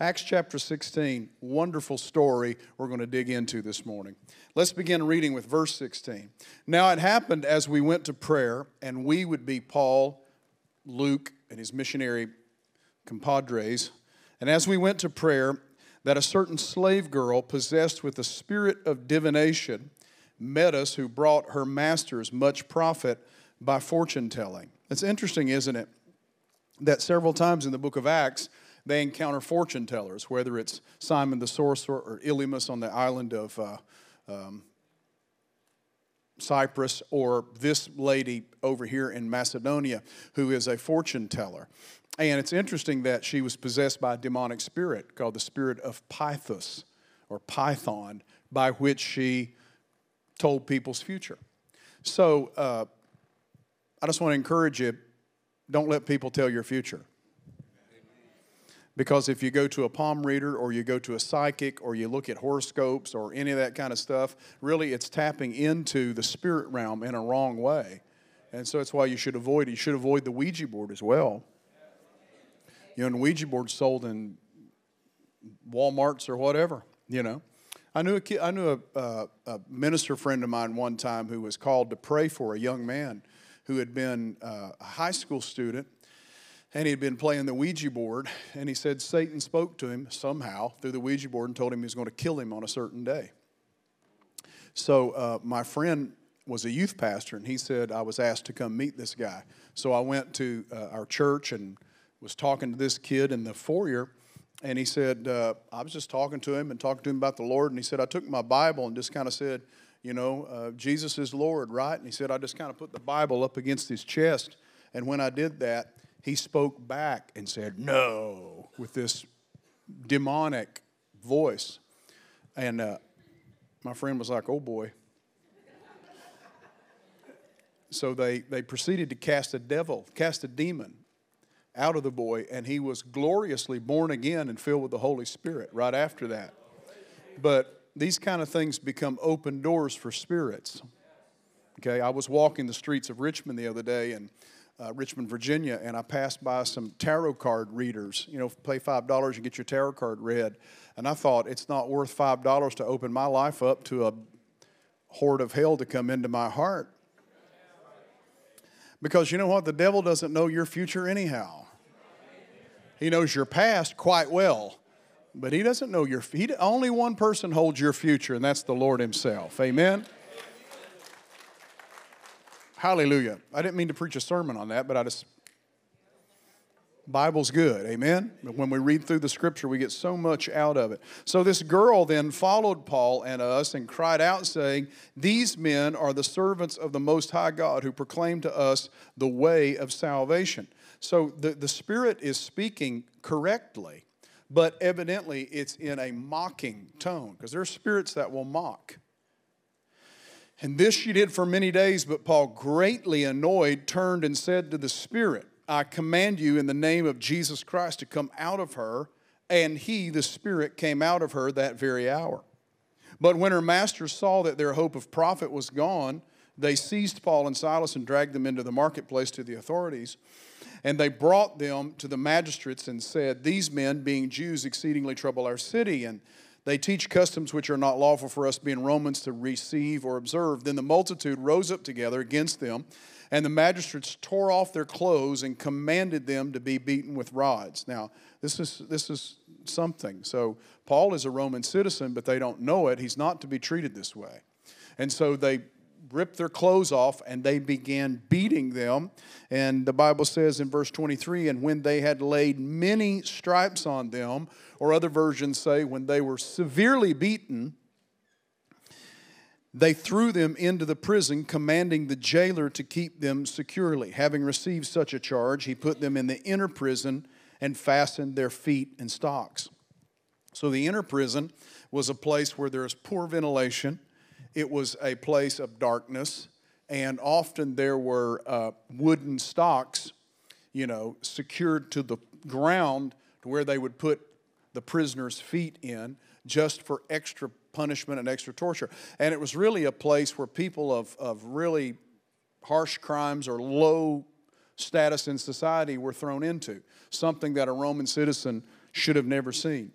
Acts chapter 16, wonderful story we're going to dig into this morning. Let's begin reading with verse 16. Now it happened as we went to prayer, and we would be Paul, Luke, and his missionary compadres. And as we went to prayer, that a certain slave girl possessed with the spirit of divination met us, who brought her masters much profit by fortune telling. It's interesting, isn't it, that several times in the book of Acts, they encounter fortune tellers, whether it's Simon the sorcerer or Elymas on the island of uh, um, Cyprus, or this lady over here in Macedonia who is a fortune teller. And it's interesting that she was possessed by a demonic spirit called the spirit of Pythos or Python, by which she told people's future. So uh, I just want to encourage you don't let people tell your future. Because if you go to a palm reader or you go to a psychic or you look at horoscopes or any of that kind of stuff, really it's tapping into the spirit realm in a wrong way. And so that's why you should avoid it. You should avoid the Ouija board as well. You know, and Ouija board sold in Walmarts or whatever, you know. I knew a, kid, I knew a, a minister friend of mine one time who was called to pray for a young man who had been uh, a high school student and he had been playing the Ouija board, and he said Satan spoke to him somehow through the Ouija board and told him he was going to kill him on a certain day. So uh, my friend was a youth pastor, and he said I was asked to come meet this guy. So I went to uh, our church and was talking to this kid in the foyer, and he said uh, I was just talking to him and talking to him about the Lord, and he said I took my Bible and just kind of said, you know, uh, Jesus is Lord, right? And he said I just kind of put the Bible up against his chest, and when I did that he spoke back and said, No, with this demonic voice. And uh, my friend was like, Oh boy. so they, they proceeded to cast a devil, cast a demon out of the boy, and he was gloriously born again and filled with the Holy Spirit right after that. But these kind of things become open doors for spirits. Okay, I was walking the streets of Richmond the other day, and uh, Richmond, Virginia, and I passed by some tarot card readers. You know, pay five dollars and get your tarot card read. And I thought it's not worth five dollars to open my life up to a horde of hell to come into my heart. Because you know what? The devil doesn't know your future anyhow. He knows your past quite well, but he doesn't know your. He, only one person holds your future, and that's the Lord Himself. Amen. Hallelujah. I didn't mean to preach a sermon on that, but I just Bible's good, amen? But when we read through the scripture, we get so much out of it. So this girl then followed Paul and us and cried out, saying, These men are the servants of the Most High God who proclaim to us the way of salvation. So the, the Spirit is speaking correctly, but evidently it's in a mocking tone because there are spirits that will mock. And this she did for many days, but Paul, greatly annoyed, turned and said to the Spirit, I command you in the name of Jesus Christ to come out of her. And he, the Spirit, came out of her that very hour. But when her masters saw that their hope of profit was gone, they seized Paul and Silas and dragged them into the marketplace to the authorities. And they brought them to the magistrates and said, These men, being Jews, exceedingly trouble our city. And they teach customs which are not lawful for us, being Romans, to receive or observe. Then the multitude rose up together against them, and the magistrates tore off their clothes and commanded them to be beaten with rods. Now, this is, this is something. So, Paul is a Roman citizen, but they don't know it. He's not to be treated this way. And so they ripped their clothes off and they began beating them. And the Bible says in verse 23 and when they had laid many stripes on them, or other versions say when they were severely beaten, they threw them into the prison, commanding the jailer to keep them securely. Having received such a charge, he put them in the inner prison and fastened their feet in stocks. So the inner prison was a place where there was poor ventilation it was a place of darkness, and often there were uh, wooden stocks, you know, secured to the ground to where they would put the prisoner's feet in just for extra punishment and extra torture. And it was really a place where people of, of really harsh crimes or low status in society were thrown into, something that a Roman citizen should have never seen.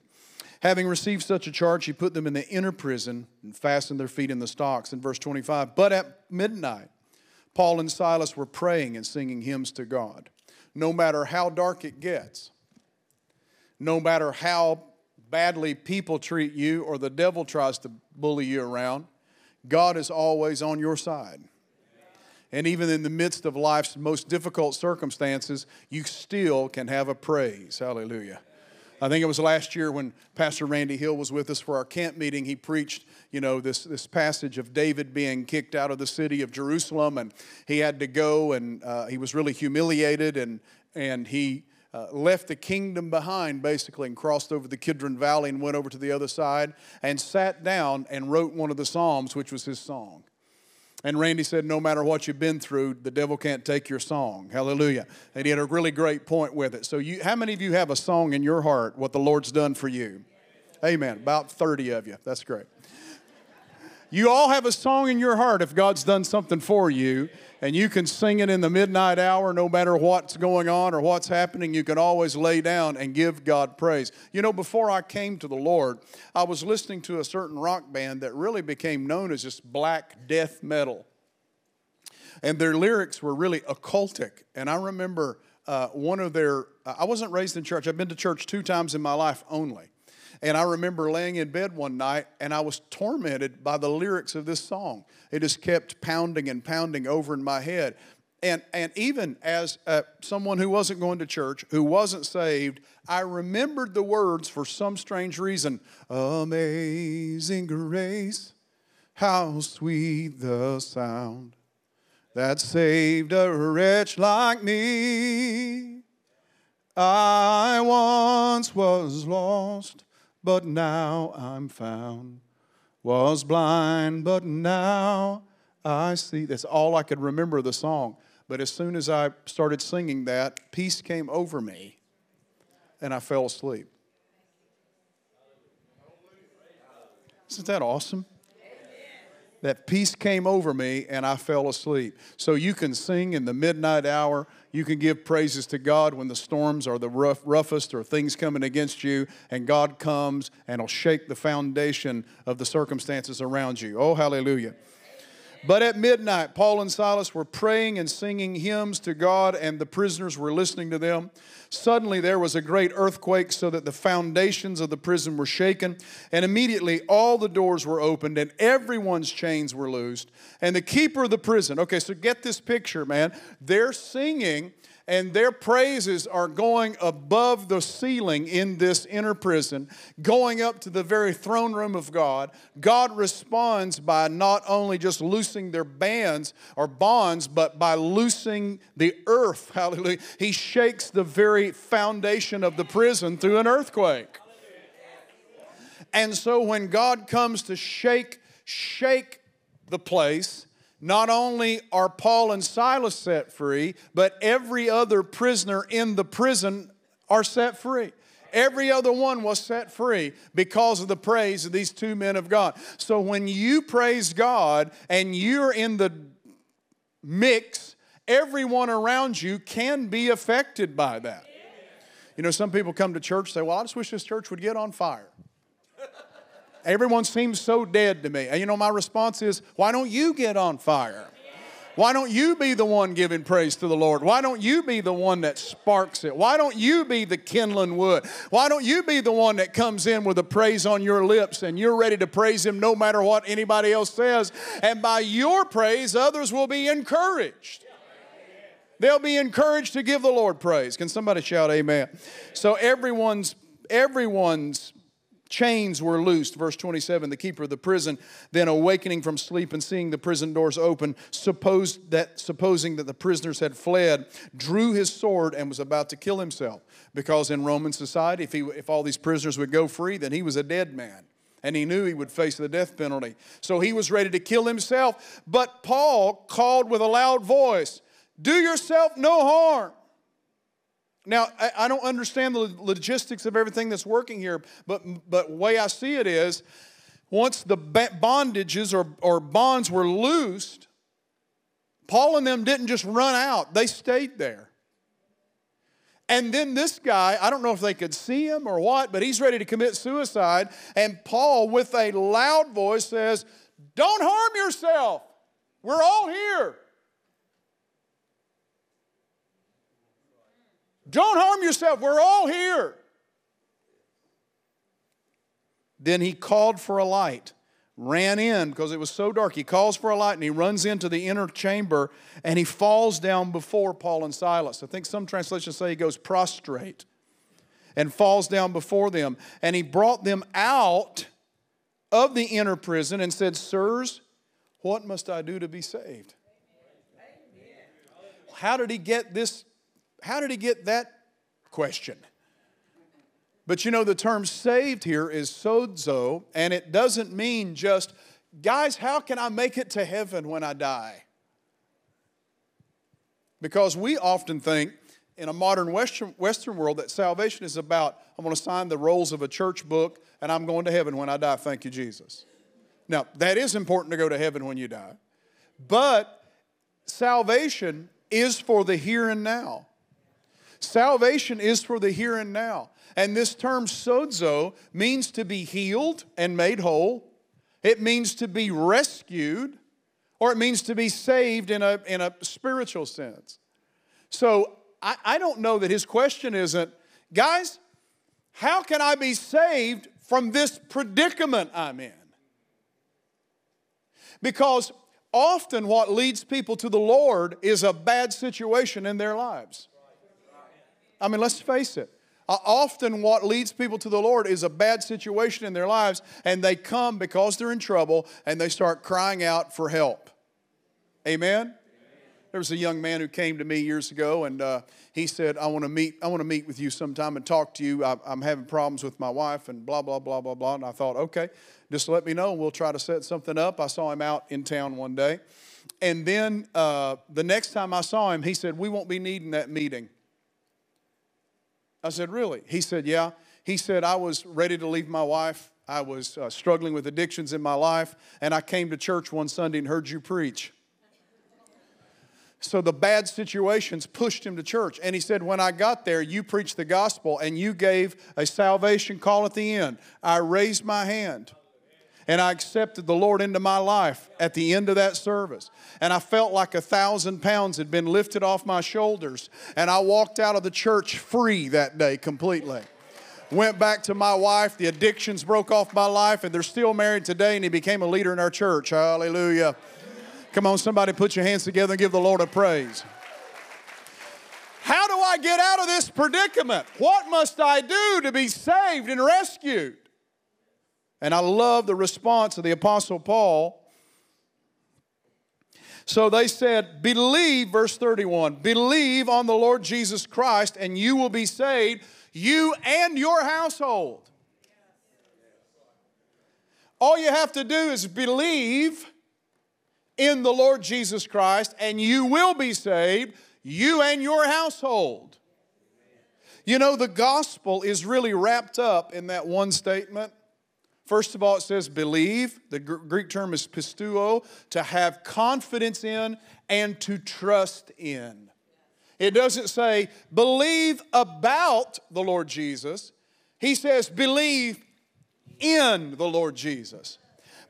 Having received such a charge, he put them in the inner prison and fastened their feet in the stocks. In verse 25, but at midnight, Paul and Silas were praying and singing hymns to God. No matter how dark it gets, no matter how badly people treat you or the devil tries to bully you around, God is always on your side. And even in the midst of life's most difficult circumstances, you still can have a praise. Hallelujah. I think it was last year when Pastor Randy Hill was with us for our camp meeting. He preached, you know, this, this passage of David being kicked out of the city of Jerusalem, and he had to go, and uh, he was really humiliated, and, and he uh, left the kingdom behind basically and crossed over the Kidron Valley and went over to the other side and sat down and wrote one of the Psalms, which was his song. And Randy said, No matter what you've been through, the devil can't take your song. Hallelujah. And he had a really great point with it. So, you, how many of you have a song in your heart, what the Lord's done for you? Amen. About 30 of you. That's great. You all have a song in your heart if God's done something for you, and you can sing it in the midnight hour no matter what's going on or what's happening. You can always lay down and give God praise. You know, before I came to the Lord, I was listening to a certain rock band that really became known as just black death metal. And their lyrics were really occultic. And I remember uh, one of their, I wasn't raised in church, I've been to church two times in my life only. And I remember laying in bed one night and I was tormented by the lyrics of this song. It just kept pounding and pounding over in my head. And, and even as uh, someone who wasn't going to church, who wasn't saved, I remembered the words for some strange reason Amazing grace, how sweet the sound that saved a wretch like me. I once was lost but now I'm found. Was blind, but now I see. That's all I could remember of the song. But as soon as I started singing that, peace came over me and I fell asleep. Isn't that awesome? That peace came over me and I fell asleep. So you can sing in the midnight hour you can give praises to God when the storms are the rough, roughest or things coming against you, and God comes and will shake the foundation of the circumstances around you. Oh, hallelujah. But at midnight, Paul and Silas were praying and singing hymns to God, and the prisoners were listening to them. Suddenly, there was a great earthquake, so that the foundations of the prison were shaken. And immediately, all the doors were opened, and everyone's chains were loosed. And the keeper of the prison, okay, so get this picture, man. They're singing and their praises are going above the ceiling in this inner prison, going up to the very throne room of God. God responds by not only just loosing their bands or bonds, but by loosing the earth. Hallelujah. He shakes the very foundation of the prison through an earthquake. And so when God comes to shake, shake the place, not only are Paul and Silas set free, but every other prisoner in the prison are set free. Every other one was set free because of the praise of these two men of God. So when you praise God and you're in the mix, everyone around you can be affected by that. You know, some people come to church and say, Well, I just wish this church would get on fire. Everyone seems so dead to me. And you know, my response is, why don't you get on fire? Why don't you be the one giving praise to the Lord? Why don't you be the one that sparks it? Why don't you be the kindling wood? Why don't you be the one that comes in with a praise on your lips and you're ready to praise Him no matter what anybody else says? And by your praise, others will be encouraged. They'll be encouraged to give the Lord praise. Can somebody shout amen? So everyone's everyone's chains were loosed. Verse 27 the keeper of the prison, then awakening from sleep and seeing the prison doors open, supposed that, supposing that the prisoners had fled, drew his sword and was about to kill himself. Because in Roman society, if, he, if all these prisoners would go free, then he was a dead man. And he knew he would face the death penalty. So he was ready to kill himself. But Paul called with a loud voice, Do yourself no harm. Now, I, don't understand the logistics of everything that's working here, but but way I see it is, once the bondages or, or bonds were loosed, Paul and them didn't just run out; they stayed there. And then this guy, I don't know if they could see him or what, but he's ready to commit suicide. And Paul, with a loud voice, says, Don't harm yourself. We're all here. Don't harm yourself. We're all here. Then he called for a light, ran in because it was so dark. He calls for a light and he runs into the inner chamber and he falls down before Paul and Silas. I think some translations say he goes prostrate and falls down before them. And he brought them out of the inner prison and said, Sirs, what must I do to be saved? How did he get this? How did he get that question? But you know, the term saved here is sozo, and it doesn't mean just, guys, how can I make it to heaven when I die? Because we often think in a modern Western, Western world that salvation is about, I'm going to sign the rolls of a church book and I'm going to heaven when I die. Thank you, Jesus. Now, that is important to go to heaven when you die. But salvation is for the here and now. Salvation is for the here and now. And this term sozo means to be healed and made whole. It means to be rescued, or it means to be saved in a, in a spiritual sense. So I, I don't know that his question isn't, guys, how can I be saved from this predicament I'm in? Because often what leads people to the Lord is a bad situation in their lives. I mean, let's face it. Often, what leads people to the Lord is a bad situation in their lives, and they come because they're in trouble and they start crying out for help. Amen? There was a young man who came to me years ago, and uh, he said, "I want to meet. I want to meet with you sometime and talk to you. I, am having problems with my wife, and blah blah blah blah blah." And I thought, okay, just let me know. and We'll try to set something up. I saw him out in town one day, and then uh, the next time I saw him, he said, "We won't be needing that meeting." I said, Really? He said, Yeah. He said, I was ready to leave my wife. I was uh, struggling with addictions in my life, and I came to church one Sunday and heard you preach. So the bad situations pushed him to church. And he said, When I got there, you preached the gospel and you gave a salvation call at the end. I raised my hand and I accepted the Lord into my life at the end of that service. And I felt like a thousand pounds had been lifted off my shoulders. And I walked out of the church free that day completely. Went back to my wife, the addictions broke off my life, and they're still married today, and he became a leader in our church. Hallelujah. Come on, somebody put your hands together and give the Lord a praise. How do I get out of this predicament? What must I do to be saved and rescued? And I love the response of the Apostle Paul. So they said, Believe, verse 31, believe on the Lord Jesus Christ, and you will be saved, you and your household. All you have to do is believe in the Lord Jesus Christ, and you will be saved, you and your household. You know, the gospel is really wrapped up in that one statement First of all, it says believe. The Greek term is pistuo, to have confidence in and to trust in. It doesn't say believe about the Lord Jesus. He says believe in the Lord Jesus.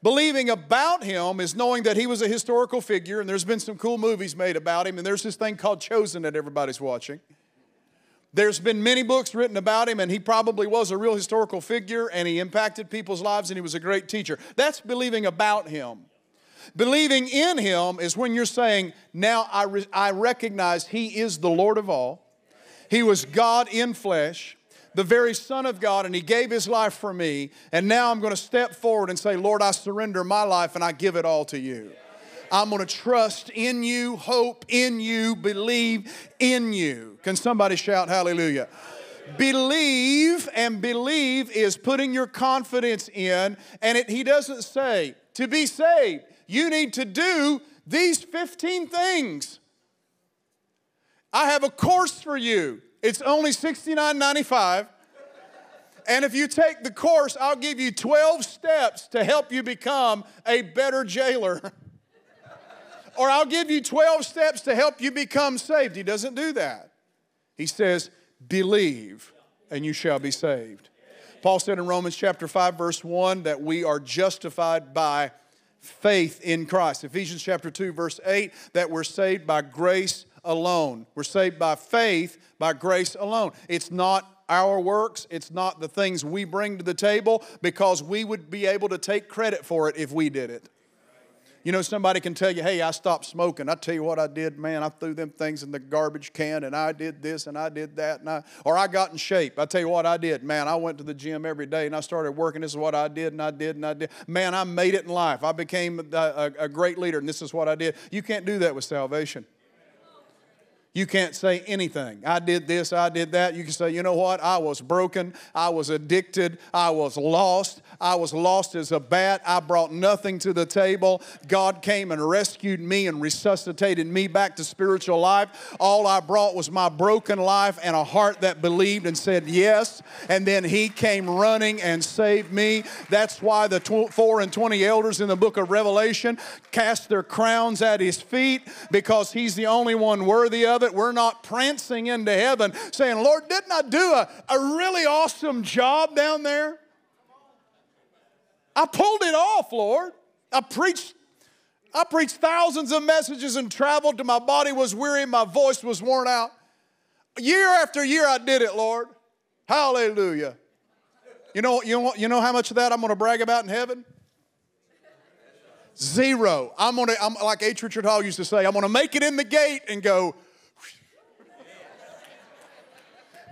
Believing about him is knowing that he was a historical figure, and there's been some cool movies made about him, and there's this thing called Chosen that everybody's watching. There's been many books written about him, and he probably was a real historical figure, and he impacted people's lives, and he was a great teacher. That's believing about him. Believing in him is when you're saying, Now I, re- I recognize he is the Lord of all. He was God in flesh, the very Son of God, and he gave his life for me. And now I'm going to step forward and say, Lord, I surrender my life and I give it all to you. I'm going to trust in you, hope in you, believe in you. Can somebody shout hallelujah? Believe and believe is putting your confidence in, and it, he doesn't say to be saved, you need to do these 15 things. I have a course for you. It's only $69.95. And if you take the course, I'll give you 12 steps to help you become a better jailer. or I'll give you 12 steps to help you become saved. He doesn't do that. He says, believe, and you shall be saved. Paul said in Romans chapter 5, verse 1, that we are justified by faith in Christ. Ephesians chapter 2, verse 8, that we're saved by grace alone. We're saved by faith, by grace alone. It's not our works, it's not the things we bring to the table, because we would be able to take credit for it if we did it. You know, somebody can tell you, hey, I stopped smoking. I tell you what I did, man. I threw them things in the garbage can and I did this and I did that. And I, or I got in shape. I tell you what I did, man. I went to the gym every day and I started working. This is what I did and I did and I did. Man, I made it in life. I became a, a, a great leader and this is what I did. You can't do that with salvation. You can't say anything. I did this, I did that. You can say, you know what? I was broken. I was addicted. I was lost. I was lost as a bat. I brought nothing to the table. God came and rescued me and resuscitated me back to spiritual life. All I brought was my broken life and a heart that believed and said yes. And then He came running and saved me. That's why the tw- four and 20 elders in the book of Revelation cast their crowns at His feet because He's the only one worthy of it. We're not prancing into heaven saying, Lord, didn't I do a, a really awesome job down there? I pulled it off, Lord. I preached I preached thousands of messages and traveled till my body was weary, my voice was worn out. Year after year I did it, Lord. Hallelujah. You know, you know, you know how much of that I'm going to brag about in heaven? Zero. I'm going to, I'm, like H. Richard Hall used to say, I'm going to make it in the gate and go,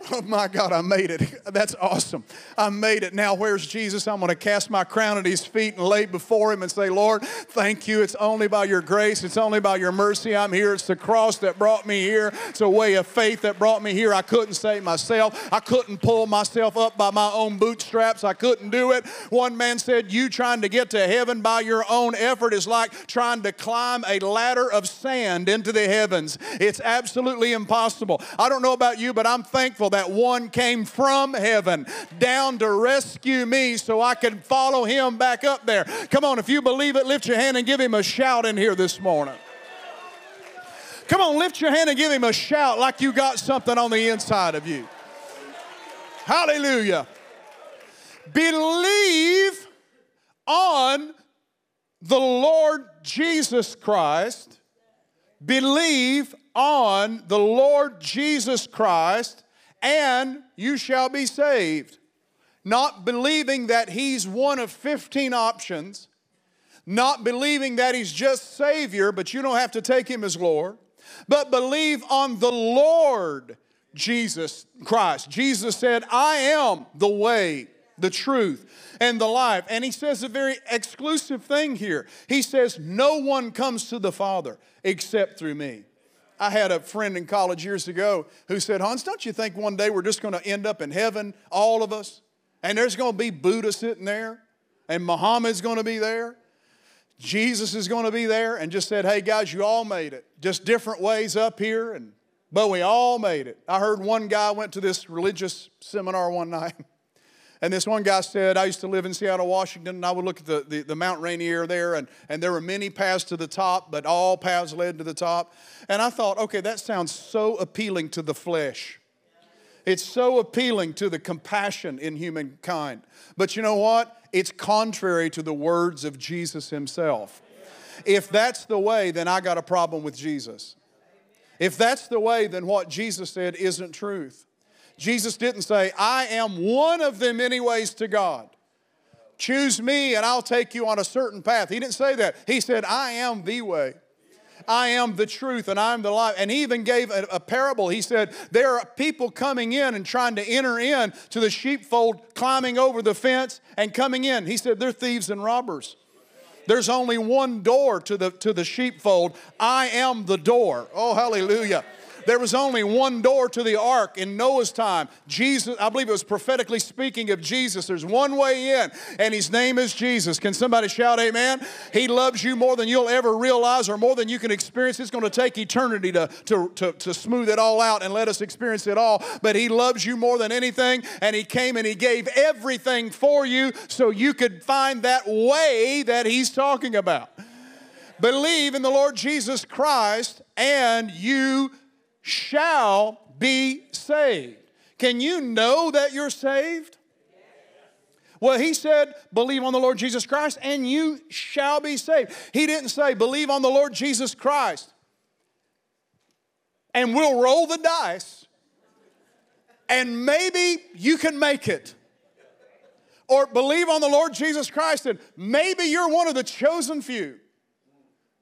Oh my God, I made it. That's awesome. I made it. Now, where's Jesus? I'm going to cast my crown at his feet and lay before him and say, Lord, thank you. It's only by your grace, it's only by your mercy I'm here. It's the cross that brought me here. It's a way of faith that brought me here. I couldn't save myself, I couldn't pull myself up by my own bootstraps. I couldn't do it. One man said, You trying to get to heaven by your own effort is like trying to climb a ladder of sand into the heavens. It's absolutely impossible. I don't know about you, but I'm thankful that one came from heaven down to rescue me so I could follow him back up there. Come on, if you believe it, lift your hand and give him a shout in here this morning. Come on, lift your hand and give him a shout like you got something on the inside of you. Hallelujah. Believe on the Lord Jesus Christ. Believe on the Lord Jesus Christ and you shall be saved. Not believing that He's one of 15 options, not believing that He's just Savior, but you don't have to take Him as Lord, but believe on the Lord Jesus Christ. Jesus said, I am the way, the truth, and the life. And he says a very exclusive thing here. He says, No one comes to the Father except through me. I had a friend in college years ago who said, Hans, don't you think one day we're just going to end up in heaven, all of us? And there's going to be Buddha sitting there, and Muhammad's going to be there, Jesus is going to be there, and just said, hey guys, you all made it. Just different ways up here, and but we all made it. I heard one guy went to this religious seminar one night. And this one guy said, I used to live in Seattle, Washington, and I would look at the, the, the, Mount Rainier there, and, and there were many paths to the top, but all paths led to the top. And I thought, okay, that sounds so appealing to the flesh. It's so appealing to the compassion in humankind. But you know what? It's contrary to the words of Jesus himself. If that's the way, then I got a problem with Jesus. If that's the way, then what Jesus said isn't truth. Jesus didn't say, I am one of the many ways to God. Choose me and I'll take you on a certain path. He didn't say that. He said, I am the way. I am the truth and I'm the life. And he even gave a, a, parable. He said, There are people coming in and trying to enter in to the sheepfold, climbing over the fence and coming in. He said, They're thieves and robbers. There's only one door to the, to the sheepfold. I am the door. Oh, hallelujah. There was only one door to the ark in Noah's time. Jesus, I believe it was prophetically speaking of Jesus. There's one way in, and his name is Jesus. Can somebody shout amen? He loves you more than you'll ever realize or more than you can experience. It's going to take eternity to, to, to, to smooth it all out and let us experience it all. But he loves you more than anything, and he came and he gave everything for you so you could find that way that he's talking about. Believe in the Lord Jesus Christ, and you shall be saved. Can you know that you're saved? Well, he said, believe on the Lord Jesus Christ and you shall be saved. He didn't say, believe on the Lord Jesus Christ and we'll roll the dice and maybe you can make it. Or believe on the Lord Jesus Christ and maybe you're one of the chosen few.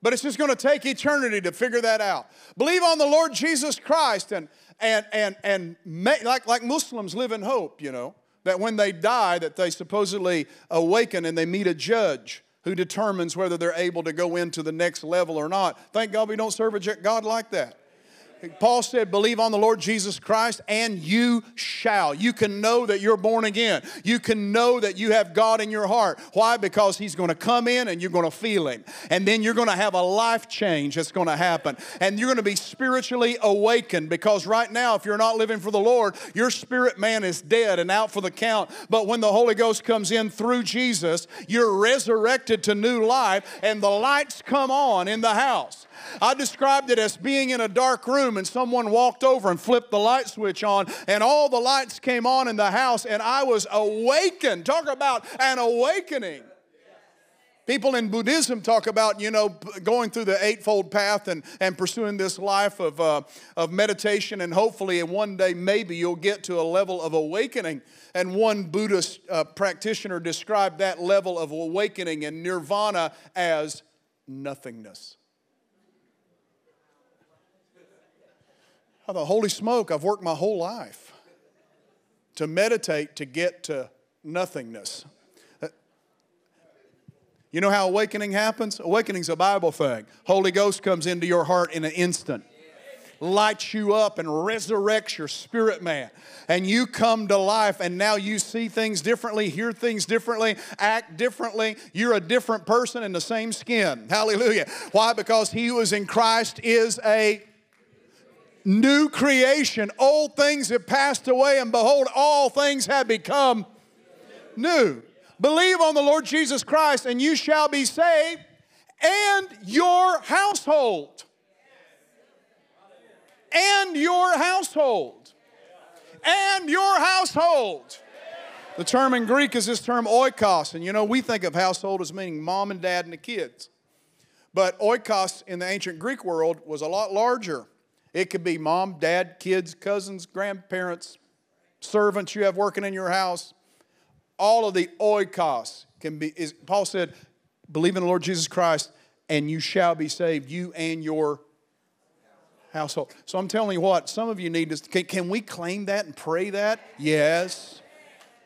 But it's just going to take eternity to figure that out. Believe on the Lord Jesus Christ and and and and may, like like Muslims live in hope, you know that when they die that they supposedly awaken and they meet a judge who determines whether they're able to go into the next level or not. Thank God we don't serve a God like that. Paul said, Believe on the Lord Jesus Christ, and you shall. You can know that you're born again. You can know that you have God in your heart. Why? Because He's going to come in and you're going to feel Him. And then you're going to have a life change that's going to happen. And you're going to be spiritually awakened because right now, if you're not living for the Lord, your spirit man is dead and out for the count. But when the Holy Ghost comes in through Jesus, you're resurrected to new life, and the lights come on in the house. I described it as being in a dark room and someone walked over and flipped the light switch on, and all the lights came on in the house, and I was awakened. Talk about an awakening. People in Buddhism talk about, you know, going through the Eightfold Path and, and pursuing this life of, uh, of meditation, and hopefully, in one day, maybe you'll get to a level of awakening. And one Buddhist uh, practitioner described that level of awakening and nirvana as nothingness. I thought, holy smoke, I've worked my whole life to meditate to get to nothingness. Uh, you know how awakening happens? Awakening's a Bible thing. Holy Ghost comes into your heart in an instant, lights you up, and resurrects your spirit man. And you come to life, and now you see things differently, hear things differently, act differently. You're a different person in the same skin. Hallelujah. Why? Because he who is in Christ is a new creation. Old things have passed away, and behold, all things have become new. Believe on the Lord Jesus Christ, and you shall be saved, and your household. And your household. And your household. The term in Greek is this term oikos, and you know, we think of household as meaning mom and dad and the kids. But oikos in the ancient Greek world was a lot larger. It could be mom, dad, kids, cousins, grandparents, servants you have working in your house. All of the oikos can be, is, Paul said, believe in the Lord Jesus Christ and you shall be saved, you and your household. So I'm telling you what, some of you need to, can, can we claim that and pray that? Yes.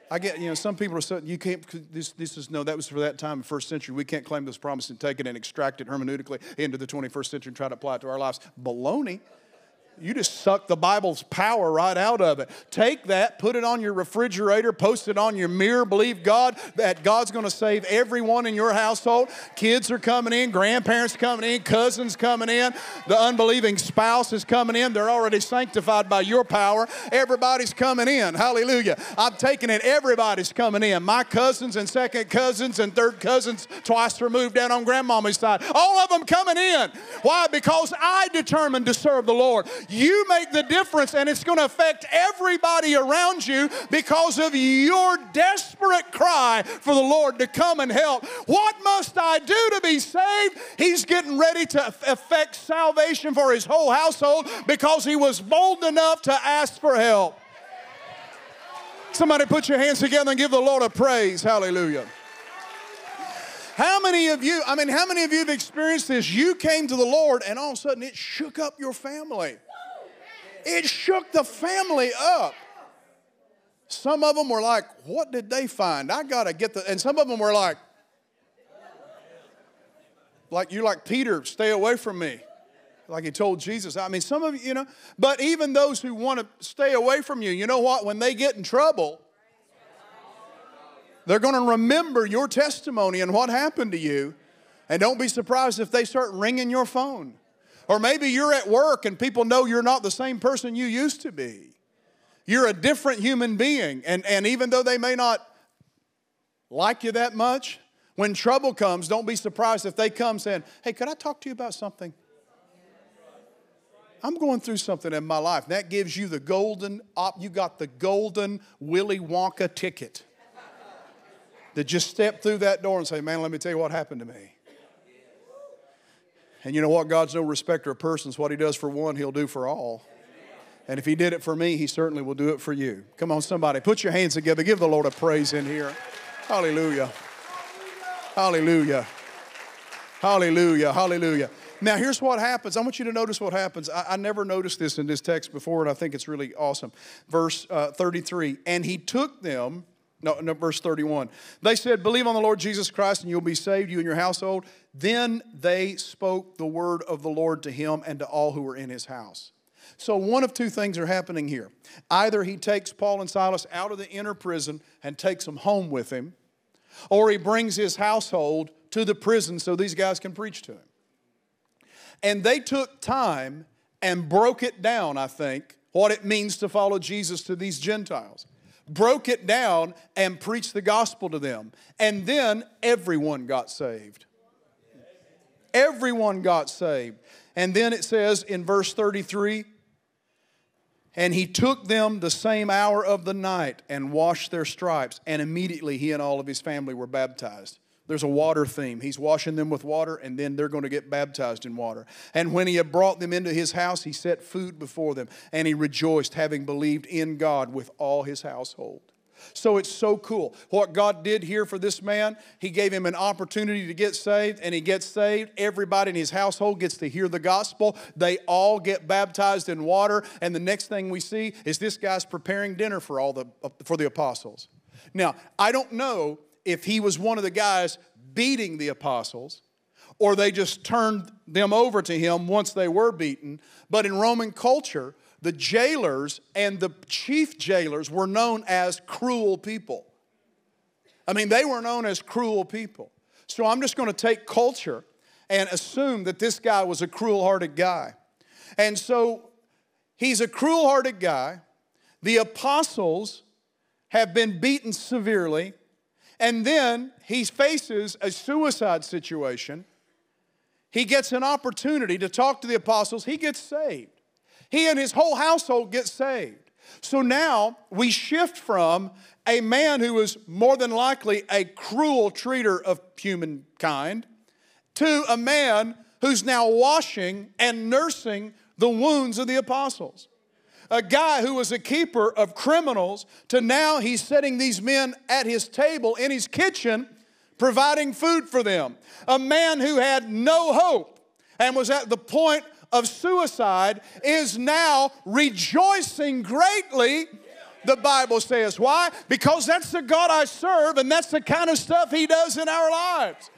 I get, you know, some people are saying, you can't, this, this is, no, that was for that time first century. We can't claim this promise and take it and extract it hermeneutically into the 21st century and try to apply it to our lives. Baloney you just suck the Bible's power right out of it. Take that, put it on your refrigerator, post it on your mirror. Believe God that God's going to save everyone in your household. Kids are coming in, grandparents coming in, cousins coming in, the unbelieving spouse is coming in. They're already sanctified by your power. Everybody's coming in. Hallelujah. I'm taking it. Everybody's coming in. My cousins and second cousins and third cousins, twice removed down on grandmama's side. All of them coming in. Why? Because I determined to serve the Lord. You make the difference, and it's going to affect everybody around you because of your desperate cry for the Lord to come and help. What must I do to be saved? He's getting ready to effect salvation for his whole household because he was bold enough to ask for help. Somebody put your hands together and give the Lord a praise. Hallelujah. How many of you, I mean, how many of you have experienced this? You came to the Lord and all of a sudden it shook up your family. It shook the family up. Some of them were like, What did they find? I got to get the. And some of them were like, like you like Peter, stay away from me. Like he told Jesus. I mean, some of you, you know, but even those who want to stay away from you, you know what? When they get in trouble, they're going to remember your testimony and what happened to you. And don't be surprised if they start ringing your phone. Or maybe you're at work and people know you're not the same person you used to be. You're a different human being. And, and even though they may not like you that much, when trouble comes, don't be surprised if they come saying, Hey, could I talk to you about something? I'm going through something in my life. That gives you the golden, op, you got the golden Willy Wonka ticket. that just step through that door and say, Man, let me tell you what happened to me. And you know what? God's no respecter of persons. What He does for one, He'll do for all. And if He did it for me, He certainly will do it for you. Come on, somebody, put your hands together. Give the Lord a praise in here. Hallelujah. Hallelujah. Hallelujah. Hallelujah. Now, here's what happens. I want you to notice what happens. I, I never noticed this in this text before, and I think it's really awesome. Verse uh, 33 And he took them, no, no, verse 31. They said, Believe on the Lord Jesus Christ, and you'll be saved, you and your household. Then they spoke the word of the Lord to him and to all who were in his house. So, one of two things are happening here. Either he takes Paul and Silas out of the inner prison and takes them home with him, or he brings his household to the prison so these guys can preach to him. And they took time and broke it down, I think, what it means to follow Jesus to these Gentiles. Broke it down and preached the gospel to them. And then everyone got saved. Everyone got saved. And then it says in verse 33 and he took them the same hour of the night and washed their stripes, and immediately he and all of his family were baptized. There's a water theme. He's washing them with water, and then they're going to get baptized in water. And when he had brought them into his house, he set food before them, and he rejoiced, having believed in God with all his household. So it's so cool. What God did here for this man, he gave him an opportunity to get saved, and he gets saved. Everybody in his household gets to hear the gospel. They all get baptized in water, and the next thing we see is this guy's preparing dinner for all the for the apostles. Now, I don't know if he was one of the guys beating the apostles or they just turned them over to him once they were beaten. But in Roman culture, the jailers and the chief jailers were known as cruel people. I mean, they were known as cruel people. So I'm just going to take culture and assume that this guy was a cruel hearted guy. And so he's a cruel hearted guy. The apostles have been beaten severely. And then he faces a suicide situation. He gets an opportunity to talk to the apostles. He gets saved. He and his whole household get saved. So now we shift from a man who was more than likely a cruel treater of humankind to a man who's now washing and nursing the wounds of the apostles a guy who was a keeper of criminals to now he's setting these men at his table in his kitchen, providing food for them. A man who had no hope and was at the point of suicide is now rejoicing greatly. The Bible says. Why? Because that's the God I serve, and that's the kind of stuff He does in our lives.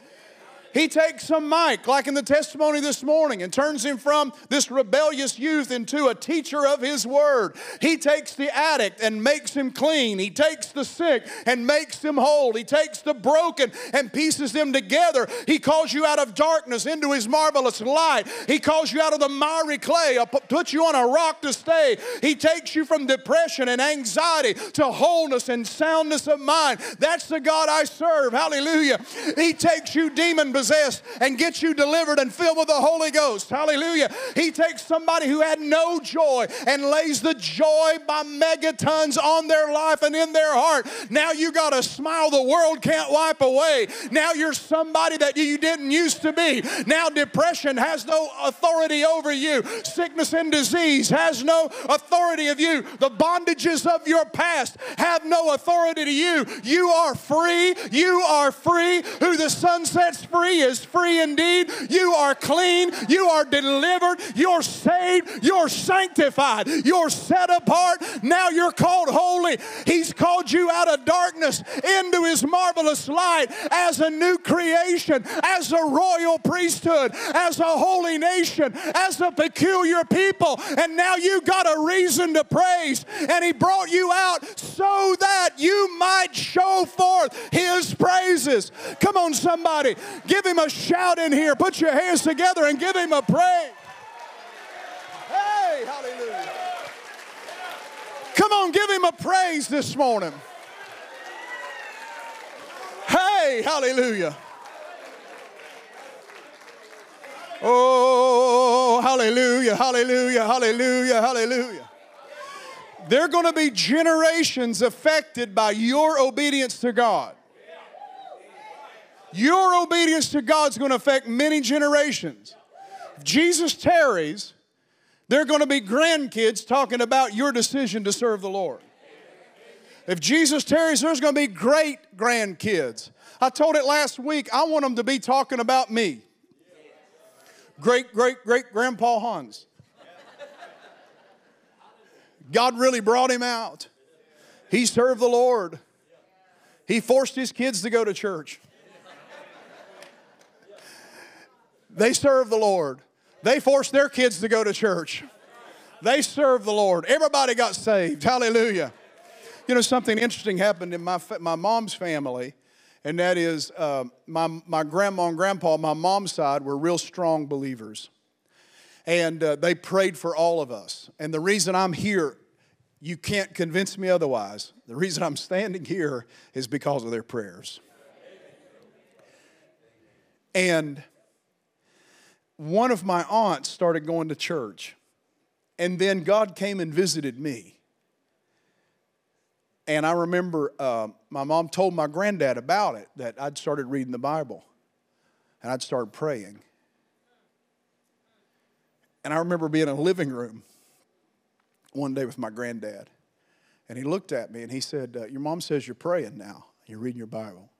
He takes some Mike, like in the testimony this morning, and turns him from this rebellious youth into a teacher of his word. He takes the addict and makes him clean. He takes the sick and makes them whole. He takes the broken and pieces them together. He calls you out of darkness into his marvelous light. He calls you out of the miry clay, puts you on a rock to stay. He takes you from depression and anxiety to wholeness and soundness of mind. That's the God I serve. Hallelujah. He takes you demon possessed and gets you delivered and filled with the Holy Ghost. Hallelujah. He takes somebody who had no joy and lays the joy by megatons on their life and in their heart. Now you got a smile the world can't wipe away. Now you're somebody that you didn't used to be. Now depression has no authority over you. Sickness and disease has no authority of you. The bondages of your past have no authority to you. You are free. You are free. Who the Son sets free free is free indeed. You are clean. You are delivered. You're saved. You're sanctified. You're set apart. Now you're called holy. He's called you out of darkness into His marvelous light as a new creation, as a royal priesthood, as a holy nation, as a peculiar people. And now you've got a reason to praise. And He brought you out so that you might show forth His praises. Come on, somebody. Give Give him a shout in here. Put your hands together and give him a praise. Hey, hallelujah. Come on, give him a praise this morning. Hey, hallelujah. Oh, Hallelujah, hallelujah, hallelujah, hallelujah. There are going to be generations affected by your obedience to God. Your obedience to God is going to affect many generations. If Jesus tarries, there are going to be grandkids talking about your decision to serve the Lord. If Jesus tarries, there's going to be great grandkids. I told it last week, I want them to be talking about me. Great, great, great grandpa Hans. God really brought him out. He served the Lord. He forced his kids to go to church. They serve the Lord. They forced their kids to go to church. They served the Lord. Everybody got saved. Hallelujah. You know, something interesting happened in my, my mom's family, and that is uh, my, my grandma and grandpa, my mom's side, were real strong believers. And uh, they prayed for all of us. And the reason I'm here, you can't convince me otherwise. The reason I'm standing here is because of their prayers. And one of my aunts started going to church, and then God came and visited me. And I remember uh, my mom told my granddad about it that I'd started reading the Bible and I'd started praying. And I remember being in a living room one day with my granddad. And he looked at me and he said, uh, Your mom says you're praying now. You're reading your Bible.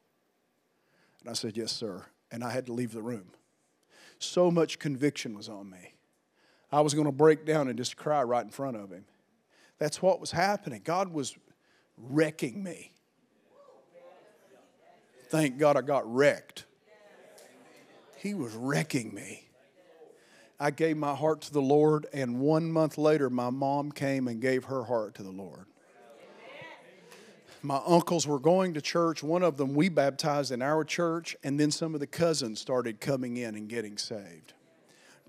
And I said, Yes, sir. And I had to leave the room so much conviction was on me. I was going to break down and just cry right in front of him. That's what was happening. God was wrecking me. Thank God I got wrecked. He was wrecking me. I gave my heart to the Lord, and one month later, my mom came and gave her heart to the Lord my uncles were going to church. One of them we baptized in our church, and then some of the cousins started coming in and getting saved.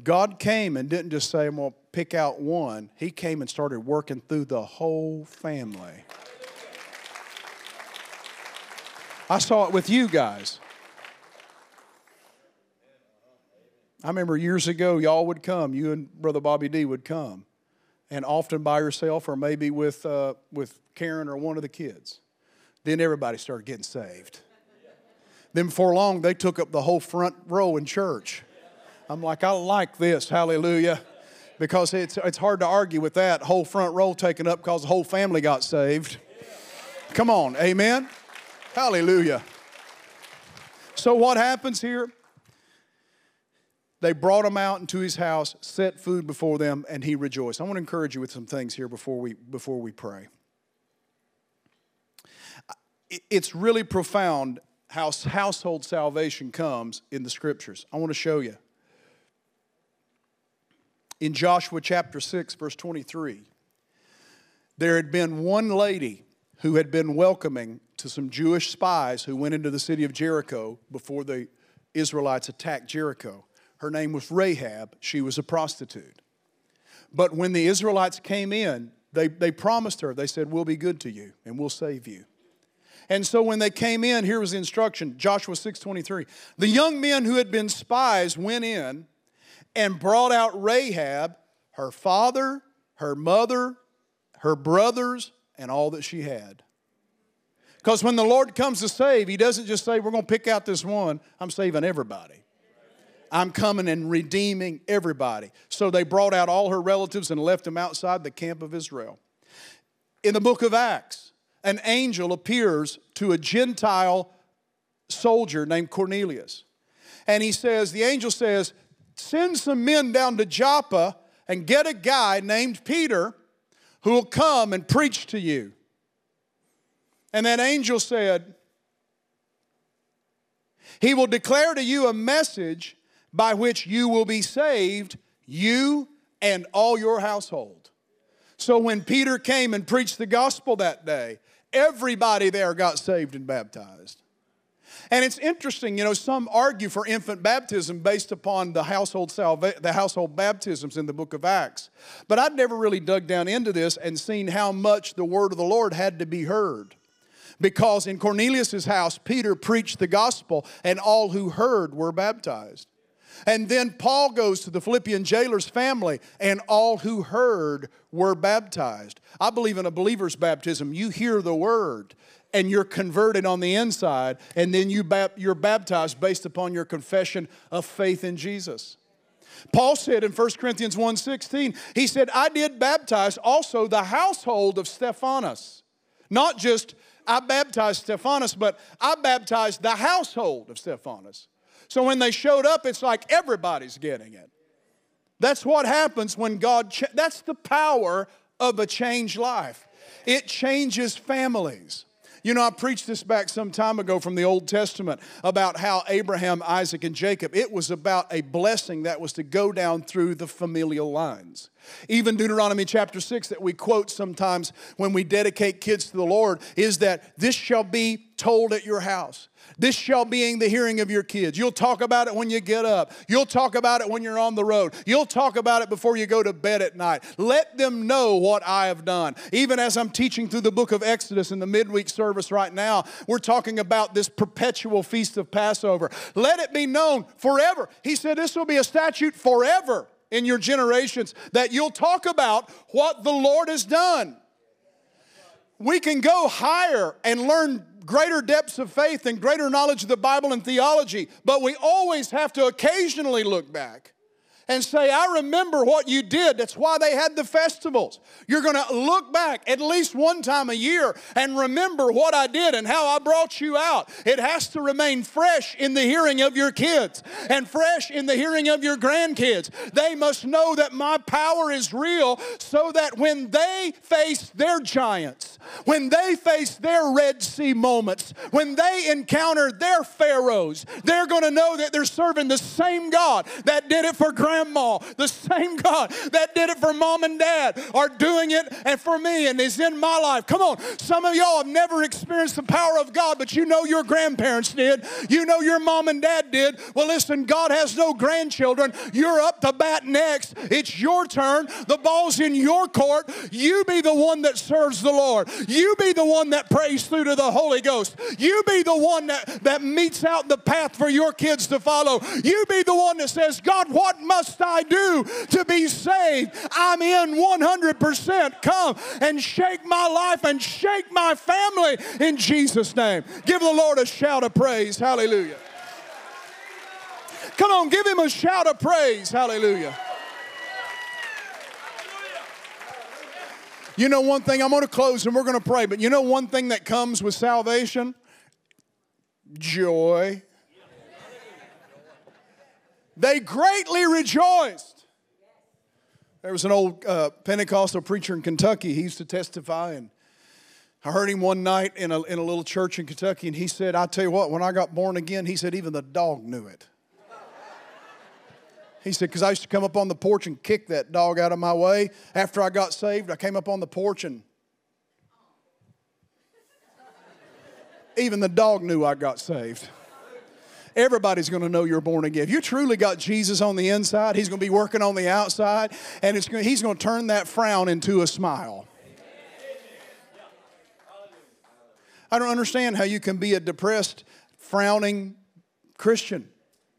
God came and didn't just say, I'm to pick out one. He came and started working through the whole family. I saw it with you guys. I remember years ago, y'all would come, you and Brother Bobby D would come, and often by yourself or maybe with, uh, with Karen or one of the kids. Then everybody started getting saved. Then before long, they took up the whole front row in church. I'm like, I like this, hallelujah. Because it's, it's hard to argue with that whole front row taken up because the whole family got saved. Come on, amen? Hallelujah. So, what happens here? They brought him out into his house, set food before them, and he rejoiced. I want to encourage you with some things here before we, before we pray it's really profound how household salvation comes in the scriptures. I want to show you. In Joshua chapter 6, verse 23, there had been one lady who had been welcoming to some Jewish spies who went into the city of Jericho before the Israelites attacked Jericho. Her name was Rahab. She was a prostitute. But when the Israelites came in, they, they promised her, they said, We'll be good to you and we'll save you. And so when they came in, here was the instruction Joshua 6:23. The young men who had been spies went in and brought out Rahab, her father, her mother, her brothers, and all that she had. Because when the Lord comes to save, He doesn't just say, We're going to pick out this one, I'm saving everybody. I'm coming and redeeming everybody. So they brought out all her relatives and left them outside the camp of Israel. In the book of Acts, an angel appears to a Gentile soldier named Cornelius. And he says, the angel says, send some men down to Joppa and get a guy named Peter who will come and preach to you. And that angel said, He will declare to you a message by which you will be saved, you and all your household. So when Peter came and preached the gospel that day, everybody there got saved and baptized. And it's interesting, you know, some argue for infant baptism based upon the household salva- the household baptisms in the book of Acts. But I'd never really dug down into this and seen how much the word of the Lord had to be heard. Because in Cornelius's house Peter preached the gospel and all who heard were baptized. And then Paul goes to the Philippian jailer's family, and all who heard were baptized. I believe in a believer's baptism. You hear the word, and you're converted on the inside, and then you you're baptized based upon your confession of faith in Jesus. Paul said in 1 Corinthians 1:16, he said, I did baptize also the household of Stephanas. Not just I baptized Stephanas, but I baptized the household of Stephanas. So when they showed up, it's like everybody's getting it. That's what happens when God, cha- that's the power of a changed life. It changes families. You know, I preached this back some time ago from the Old Testament about how Abraham, Isaac, and Jacob, it was about a blessing that was to go down through the familial lines. Even Deuteronomy chapter 6, that we quote sometimes when we dedicate kids to the Lord, is that this shall be told at your house. This shall be in the hearing of your kids. You'll talk about it when you get up. You'll talk about it when you're on the road. You'll talk about it before you go to bed at night. Let them know what I have done. Even as I'm teaching through the book of Exodus in the midweek service right now, we're talking about this perpetual feast of Passover. Let it be known forever. He said this will be a statute forever in your generations that you'll talk about what the Lord has done. We can go higher and learn greater depths of faith and greater knowledge of the Bible and theology, but we always have to occasionally look back and say, I remember what you did. That's why they had the festivals. You're going to look back at least one time a year and remember what I did and how I brought you out. It has to remain fresh in the hearing of your kids and fresh in the hearing of your grandkids. They must know that my power is real so that when they face their giants, when they face their Red Sea moments, when they encounter their Pharaohs, they're going to know that they're serving the same God that did it for grandma grandma, the same God that did it for mom and dad, are doing it and for me and is in my life. Come on, some of y'all have never experienced the power of God, but you know your grandparents did. You know your mom and dad did. Well, listen, God has no grandchildren. You're up to bat next. It's your turn. The ball's in your court. You be the one that serves the Lord. You be the one that prays through to the Holy Ghost. You be the one that, that meets out the path for your kids to follow. You be the one that says, God, what must must I do to be saved? I'm in 100%. Come and shake my life and shake my family in Jesus' name. Give the Lord a shout of praise. Hallelujah. Come on, give him a shout of praise. Hallelujah. You know, one thing, I'm going to close and we're going to pray, but you know, one thing that comes with salvation? Joy. They greatly rejoiced. There was an old uh, Pentecostal preacher in Kentucky. He used to testify, and I heard him one night in a, in a little church in Kentucky, and he said, I tell you what, when I got born again, he said, even the dog knew it. He said, because I used to come up on the porch and kick that dog out of my way. After I got saved, I came up on the porch and even the dog knew I got saved everybody's going to know you're born again. If you truly got Jesus on the inside, He's going to be working on the outside, and it's He's going to turn that frown into a smile. I don't understand how you can be a depressed, frowning Christian.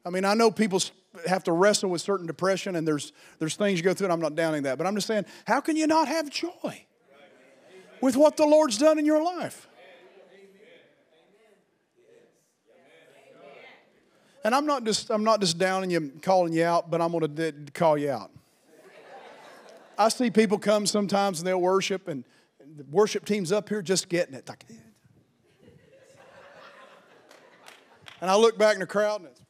I mean, I know people have to wrestle with certain depression and there's, there's things you go through, and I'm not downing that, but I'm just saying, how can you not have joy with what the Lord's done in your life? And I'm not just I'm not just downing you, calling you out, but I'm going to call you out. I see people come sometimes and they'll worship, and the worship team's up here just getting it. Eh. And I look back in the crowd and it's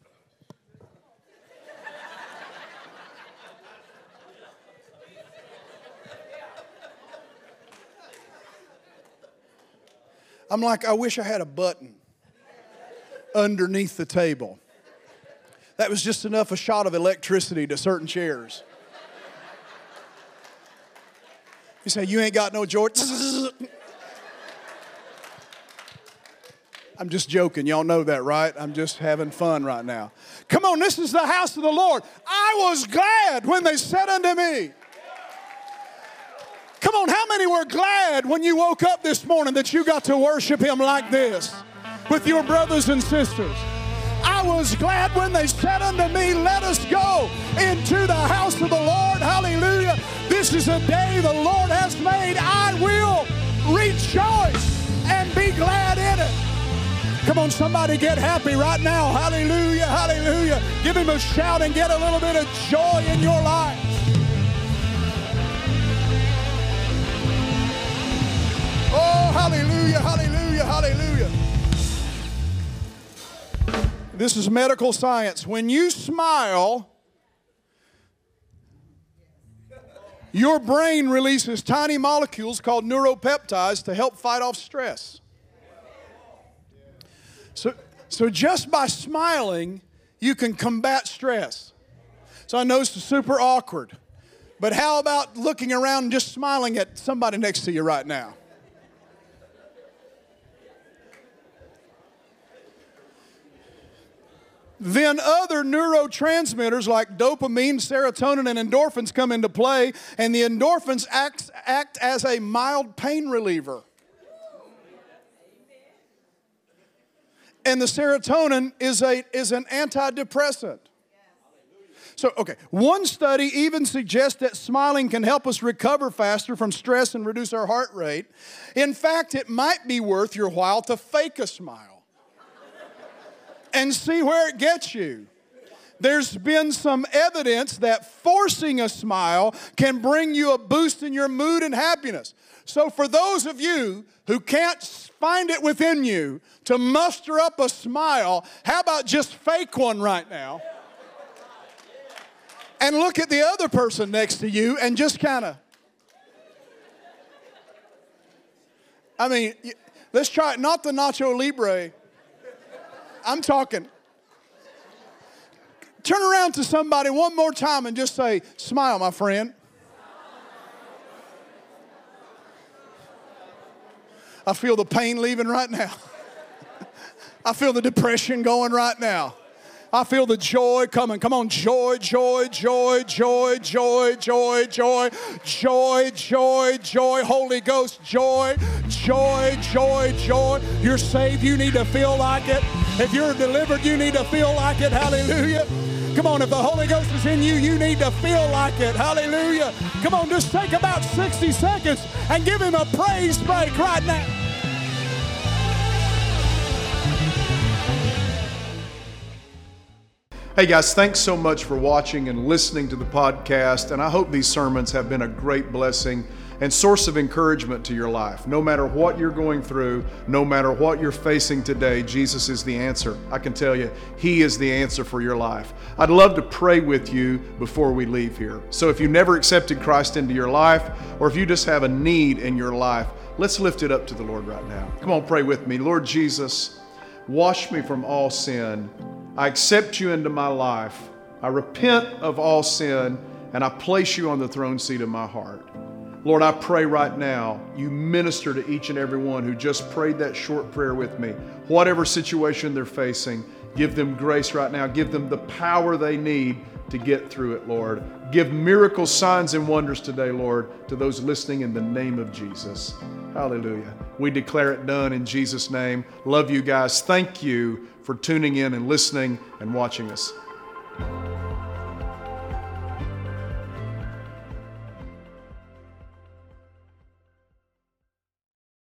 I'm like, I wish I had a button underneath the table that was just enough a shot of electricity to certain chairs. You say, You ain't got no joy. I'm just joking. Y'all know that, right? I'm just having fun right now. Come on, this is the house of the Lord. I was glad when they said unto me, Come on, how many were glad when you woke up this morning that you got to worship Him like this with your brothers and sisters? I was glad when they said unto me, Let us go into the house of the Lord. Hallelujah. This is a day the Lord has made. I will rejoice and be glad in it. Come on, somebody get happy right now. Hallelujah, hallelujah. Give him a shout and get a little bit of joy in your life. Oh, hallelujah, hallelujah, hallelujah. This is medical science. When you smile, your brain releases tiny molecules called neuropeptides to help fight off stress. So, so just by smiling, you can combat stress. So I know it's super awkward, but how about looking around and just smiling at somebody next to you right now? Then other neurotransmitters like dopamine, serotonin, and endorphins come into play, and the endorphins act, act as a mild pain reliever. And the serotonin is, a, is an antidepressant. So, okay, one study even suggests that smiling can help us recover faster from stress and reduce our heart rate. In fact, it might be worth your while to fake a smile and see where it gets you. There's been some evidence that forcing a smile can bring you a boost in your mood and happiness. So, for those of you who can't find it within you to muster up a smile, how about just fake one right now? And look at the other person next to you and just kind of. I mean, let's try it, not the Nacho Libre I'm talking. Turn around to somebody one more time and just say, Smile, my friend. I feel the pain leaving right now. I feel the depression going right now. I feel the joy coming. Come on, joy, joy, joy, joy, joy, joy, joy, joy, joy, joy, Holy Ghost, joy, joy, joy, joy. You're saved, you need to feel like it. If you're delivered, you need to feel like it. Hallelujah. Come on, if the Holy Ghost is in you, you need to feel like it. Hallelujah. Come on, just take about 60 seconds and give him a praise break right now. Hey guys, thanks so much for watching and listening to the podcast. And I hope these sermons have been a great blessing and source of encouragement to your life. No matter what you're going through, no matter what you're facing today, Jesus is the answer. I can tell you, He is the answer for your life. I'd love to pray with you before we leave here. So if you never accepted Christ into your life, or if you just have a need in your life, let's lift it up to the Lord right now. Come on, pray with me. Lord Jesus, wash me from all sin. I accept you into my life. I repent of all sin and I place you on the throne seat of my heart. Lord, I pray right now you minister to each and every one who just prayed that short prayer with me. Whatever situation they're facing, give them grace right now. Give them the power they need to get through it, Lord. Give miracle signs and wonders today, Lord, to those listening in the name of Jesus. Hallelujah. We declare it done in Jesus' name. Love you guys. Thank you for tuning in and listening and watching us.